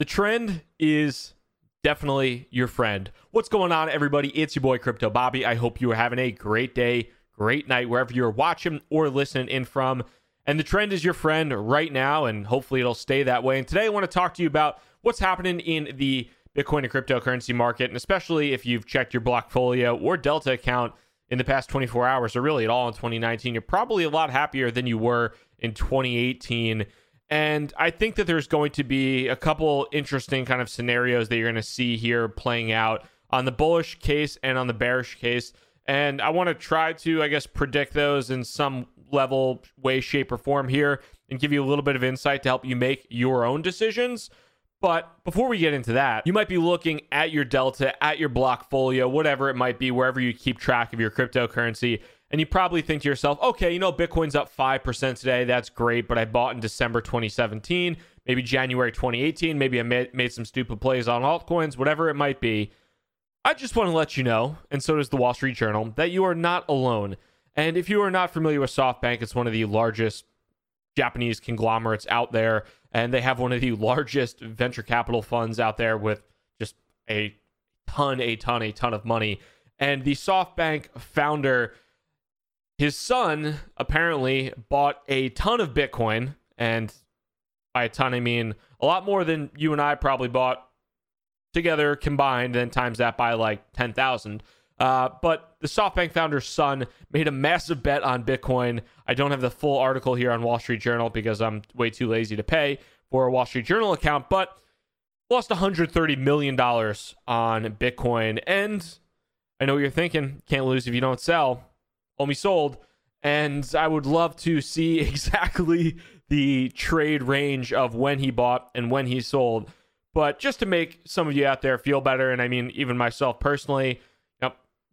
The trend is definitely your friend. What's going on, everybody? It's your boy Crypto Bobby. I hope you are having a great day, great night, wherever you're watching or listening in from. And the trend is your friend right now, and hopefully it'll stay that way. And today I want to talk to you about what's happening in the Bitcoin and cryptocurrency market, and especially if you've checked your Blockfolio or Delta account in the past 24 hours, or really at all in 2019, you're probably a lot happier than you were in 2018. And I think that there's going to be a couple interesting kind of scenarios that you're going to see here playing out on the bullish case and on the bearish case. And I want to try to, I guess, predict those in some level, way, shape, or form here and give you a little bit of insight to help you make your own decisions. But before we get into that, you might be looking at your Delta, at your Blockfolio, whatever it might be, wherever you keep track of your cryptocurrency. And you probably think to yourself, okay, you know, Bitcoin's up 5% today. That's great. But I bought in December 2017, maybe January 2018. Maybe I made, made some stupid plays on altcoins, whatever it might be. I just want to let you know, and so does the Wall Street Journal, that you are not alone. And if you are not familiar with SoftBank, it's one of the largest Japanese conglomerates out there, and they have one of the largest venture capital funds out there with just a ton, a ton, a ton of money. And the SoftBank founder, his son apparently bought a ton of Bitcoin, and by a ton I mean a lot more than you and I probably bought together combined, then times that by like ten thousand. Uh, but the SoftBank founder's son made a massive bet on Bitcoin. I don't have the full article here on Wall Street Journal because I'm way too lazy to pay for a Wall Street Journal account, but lost $130 million on Bitcoin. And I know what you're thinking can't lose if you don't sell. Only sold. And I would love to see exactly the trade range of when he bought and when he sold. But just to make some of you out there feel better, and I mean, even myself personally,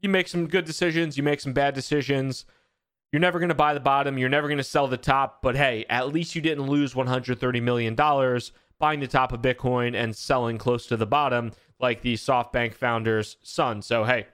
you make some good decisions, you make some bad decisions. You're never going to buy the bottom, you're never going to sell the top, but hey, at least you didn't lose $130 million buying the top of Bitcoin and selling close to the bottom like the SoftBank founder's son. So, hey,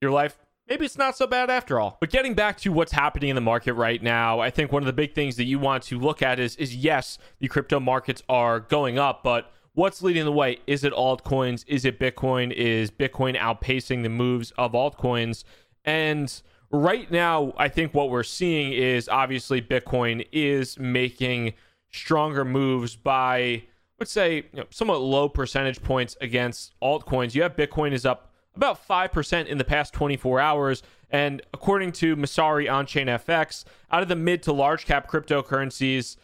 your life maybe it's not so bad after all. But getting back to what's happening in the market right now, I think one of the big things that you want to look at is is yes, the crypto markets are going up, but what's leading the way? Is it altcoins? Is it Bitcoin? Is Bitcoin outpacing the moves of altcoins? And right now, I think what we're seeing is obviously Bitcoin is making stronger moves by, let's say, you know, somewhat low percentage points against altcoins. You have Bitcoin is up about 5% in the past 24 hours. And according to Messari Onchain FX, out of the mid to large cap cryptocurrencies,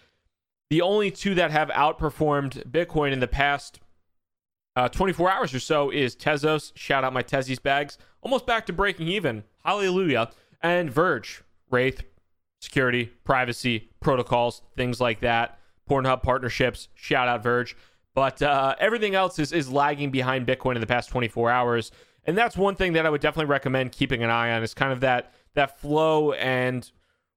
the only two that have outperformed Bitcoin in the past uh, 24 hours or so is Tezos. Shout out my Tezos bags. Almost back to breaking even. Hallelujah. And Verge, Wraith, security, privacy, protocols, things like that. Pornhub partnerships. Shout out Verge. But uh, everything else is, is lagging behind Bitcoin in the past 24 hours. And that's one thing that I would definitely recommend keeping an eye on is kind of that that flow and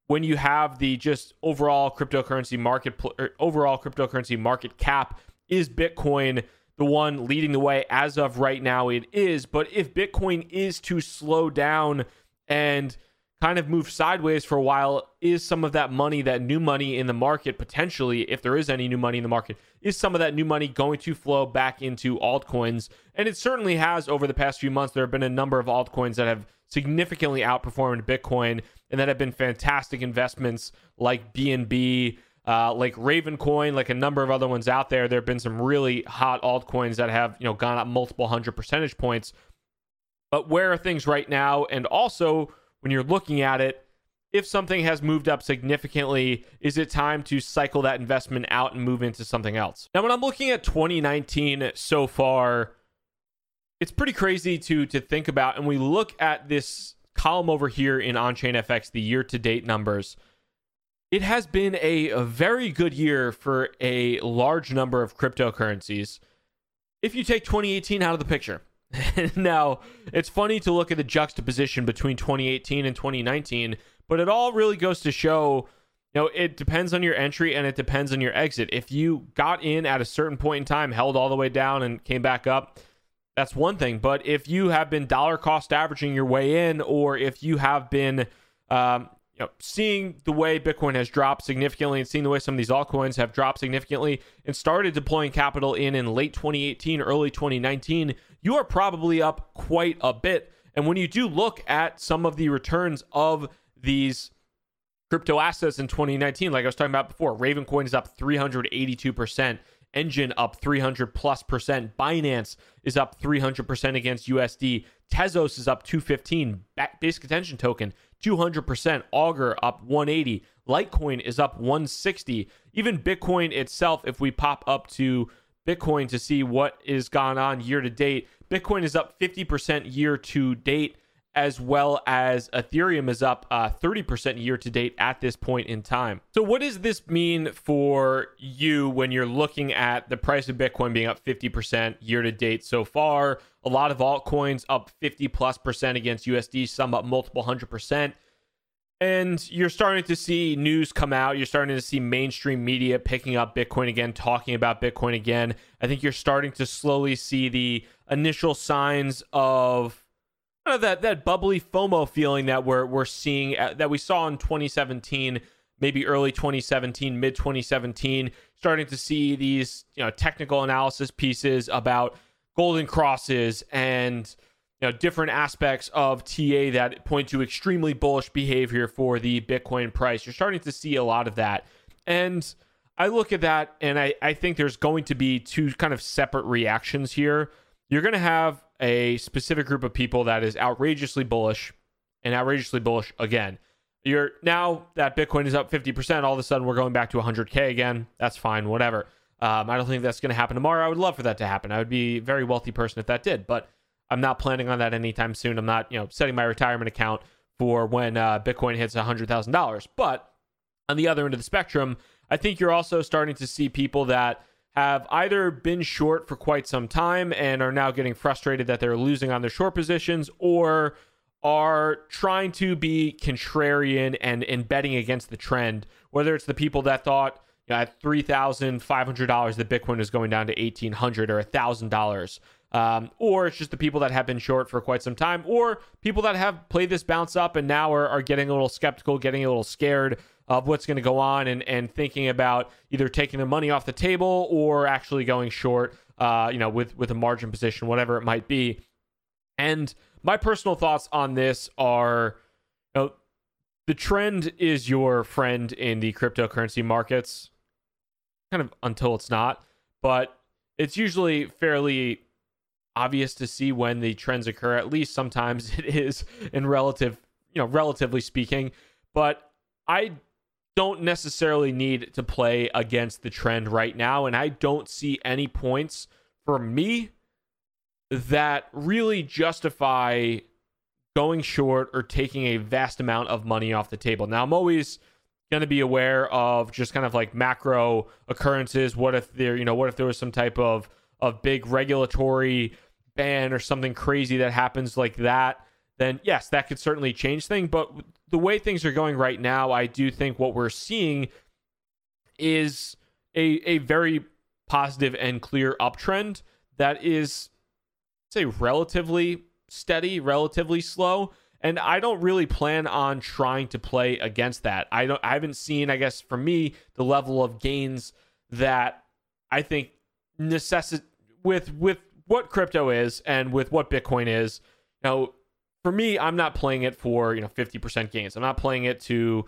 when you have the just overall cryptocurrency market er, overall cryptocurrency market cap is bitcoin the one leading the way as of right now it is? But if bitcoin is to slow down and kind of move sideways for a while is some of that money that new money in the market potentially if there is any new money in the market is some of that new money going to flow back into altcoins and it certainly has over the past few months there have been a number of altcoins that have significantly outperformed bitcoin and that have been fantastic investments like bnb uh, like Ravencoin, like a number of other ones out there. There have been some really hot altcoins that have you know gone up multiple hundred percentage points. But where are things right now? And also, when you're looking at it, if something has moved up significantly, is it time to cycle that investment out and move into something else? Now, when I'm looking at 2019 so far, it's pretty crazy to to think about. And we look at this column over here in Onchain FX, the year to date numbers. It has been a, a very good year for a large number of cryptocurrencies. If you take 2018 out of the picture, now, it's funny to look at the juxtaposition between 2018 and 2019, but it all really goes to show you know, it depends on your entry and it depends on your exit. If you got in at a certain point in time, held all the way down and came back up, that's one thing. But if you have been dollar cost averaging your way in, or if you have been, um, you know, seeing the way Bitcoin has dropped significantly and seeing the way some of these altcoins have dropped significantly and started deploying capital in in late 2018, early 2019, you are probably up quite a bit. And when you do look at some of the returns of these crypto assets in 2019, like I was talking about before, Ravencoin is up 382%. Enjin up 300 plus percent. Binance is up 300% against USD. Tezos is up 215. Basic attention token 200%. Augur up 180. Litecoin is up 160. Even Bitcoin itself, if we pop up to Bitcoin to see what is gone on year to date, Bitcoin is up 50% year to date as well as Ethereum is up uh, 30% year to date at this point in time. So, what does this mean for you when you're looking at the price of Bitcoin being up 50% year to date so far? A lot of altcoins up 50 plus percent against USD, some up multiple hundred percent. And you're starting to see news come out. You're starting to see mainstream media picking up Bitcoin again, talking about Bitcoin again. I think you're starting to slowly see the initial signs of kind of that that bubbly FOMO feeling that we're we're seeing uh, that we saw in 2017, maybe early 2017, mid 2017, starting to see these you know technical analysis pieces about golden crosses and you know different aspects of TA that point to extremely bullish behavior for the Bitcoin price. You're starting to see a lot of that, and I look at that and I I think there's going to be two kind of separate reactions here. You're going to have a specific group of people that is outrageously bullish and outrageously bullish again. You're now that Bitcoin is up 50%, all of a sudden we're going back to 100K again. That's fine, whatever. Um, I don't think that's going to happen tomorrow. I would love for that to happen. I would be a very wealthy person if that did, but I'm not planning on that anytime soon. I'm not, you know, setting my retirement account for when uh, Bitcoin hits $100,000. But on the other end of the spectrum, I think you're also starting to see people that have either been short for quite some time and are now getting frustrated that they're losing on their short positions or are trying to be contrarian and, and betting against the trend, whether it's the people that thought you know, at $3,500 that Bitcoin is going down to 1,800 or $1,000. Um, or it's just the people that have been short for quite some time, or people that have played this bounce up and now are, are getting a little skeptical, getting a little scared of what's going to go on and, and thinking about either taking their money off the table or actually going short, uh, you know, with, with a margin position, whatever it might be. And my personal thoughts on this are, you know, the trend is your friend in the cryptocurrency markets, kind of until it's not, but it's usually fairly obvious to see when the trends occur. At least sometimes it is in relative, you know, relatively speaking. But I don't necessarily need to play against the trend right now. And I don't see any points for me that really justify going short or taking a vast amount of money off the table. Now, I'm always going to be aware of just kind of like macro occurrences. What if there, you know, what if there was some type of of big regulatory ban or something crazy that happens like that? Then yes, that could certainly change things. But the way things are going right now, I do think what we're seeing is a a very positive and clear uptrend that is say relatively steady, relatively slow. And I don't really plan on trying to play against that. I don't I haven't seen, I guess for me, the level of gains that I think necessit with with what crypto is and with what Bitcoin is. You know, for me, I'm not playing it for, you know, 50% gains. I'm not playing it to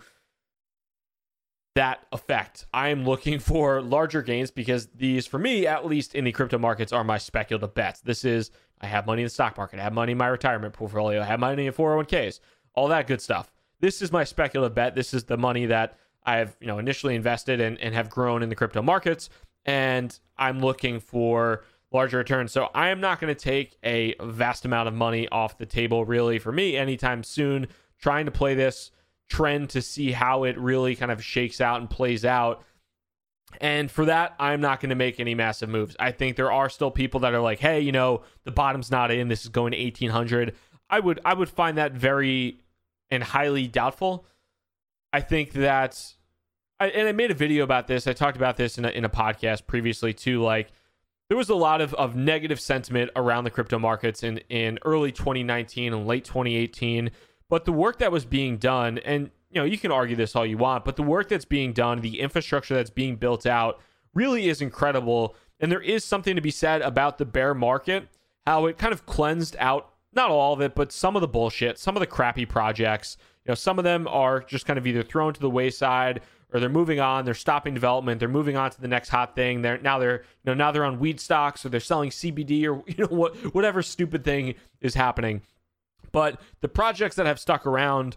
that effect. I am looking for larger gains because these, for me, at least in the crypto markets, are my speculative bets. This is, I have money in the stock market, I have money in my retirement portfolio, I have money in 401ks, all that good stuff. This is my speculative bet. This is the money that I've, you know, initially invested and, and have grown in the crypto markets. And I'm looking for larger returns. So I am not going to take a vast amount of money off the table, really, for me anytime soon. Trying to play this trend to see how it really kind of shakes out and plays out. And for that, I'm not going to make any massive moves. I think there are still people that are like, "Hey, you know, the bottom's not in. This is going to 1800." I would I would find that very and highly doubtful. I think that I, and I made a video about this. I talked about this in a, in a podcast previously too. Like there was a lot of, of negative sentiment around the crypto markets in, in early 2019 and late 2018. But the work that was being done, and you know, you can argue this all you want, but the work that's being done, the infrastructure that's being built out really is incredible. And there is something to be said about the bear market, how it kind of cleansed out not all of it, but some of the bullshit, some of the crappy projects. You know, some of them are just kind of either thrown to the wayside or they're moving on, they're stopping development, they're moving on to the next hot thing. They're now they're you know now they're on weed stocks or they're selling CBD or you know what whatever stupid thing is happening. But the projects that have stuck around,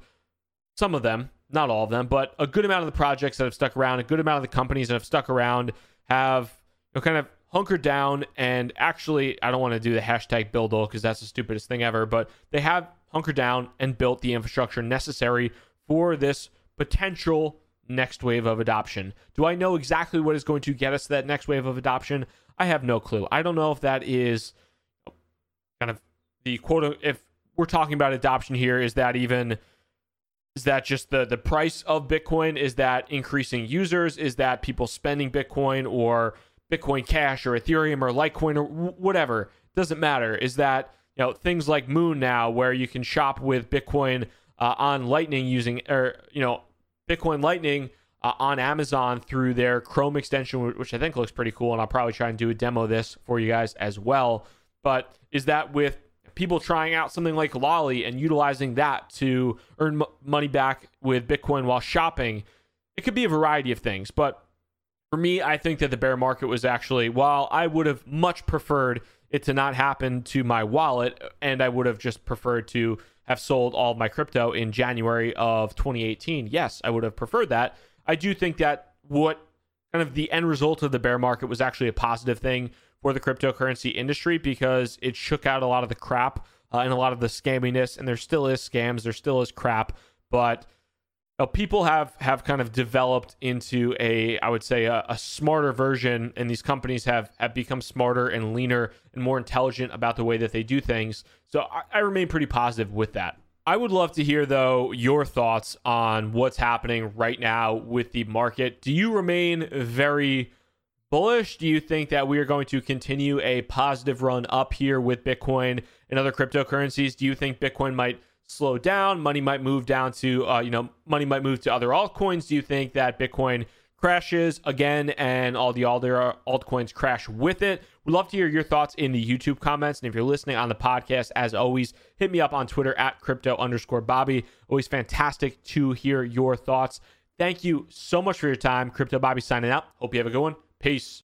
some of them, not all of them, but a good amount of the projects that have stuck around, a good amount of the companies that have stuck around have you know, kind of hunkered down and actually I don't want to do the hashtag BUIDL because that's the stupidest thing ever, but they have hunkered down and built the infrastructure necessary for this potential next wave of adoption. Do I know exactly what is going to get us to that next wave of adoption? I have no clue. I don't know if that is kind of the quote if we're talking about adoption here is that even is that just the the price of bitcoin is that increasing users is that people spending bitcoin or bitcoin cash or ethereum or litecoin or whatever doesn't matter is that you know things like moon now where you can shop with bitcoin uh, on lightning using or you know bitcoin lightning uh, on amazon through their chrome extension which i think looks pretty cool and i'll probably try and do a demo of this for you guys as well but is that with people trying out something like Lolli and utilizing that to earn m- money back with Bitcoin while shopping. It could be a variety of things, but for me, I think that the bear market was actually, while I would have much preferred it to not happen to my wallet, and I would have just preferred to have sold all my crypto in January of 2018. Yes, I would have preferred that. I do think that what kind of the end result of the bear market was actually a positive thing for the cryptocurrency industry because it shook out a lot of the crap uh, and a lot of the scamminess. And there still is scams, there still is crap, but know, people have have kind of developed into a, I would say, a, a smarter version, and these companies have have become smarter and leaner and more intelligent about the way that they do things. So I, I remain pretty positive with that. I would love to hear, though, your thoughts on what's happening right now with the market. Do you remain very bullish? Do you think that we are going to continue a positive run up here with Bitcoin and other cryptocurrencies? Do you think Bitcoin might slow down? Money might move down to, uh, you know, money might move to other altcoins. Do you think that Bitcoin crashes again and all the other altcoins crash with it? We'd love to hear your thoughts in the YouTube comments. And if you're listening on the podcast, as always, hit me up on Twitter at crypto underscore Bobby. Always fantastic to hear your thoughts. Thank you so much for your time. Crypto Bobby signing out. Hope you have a good one. Peace.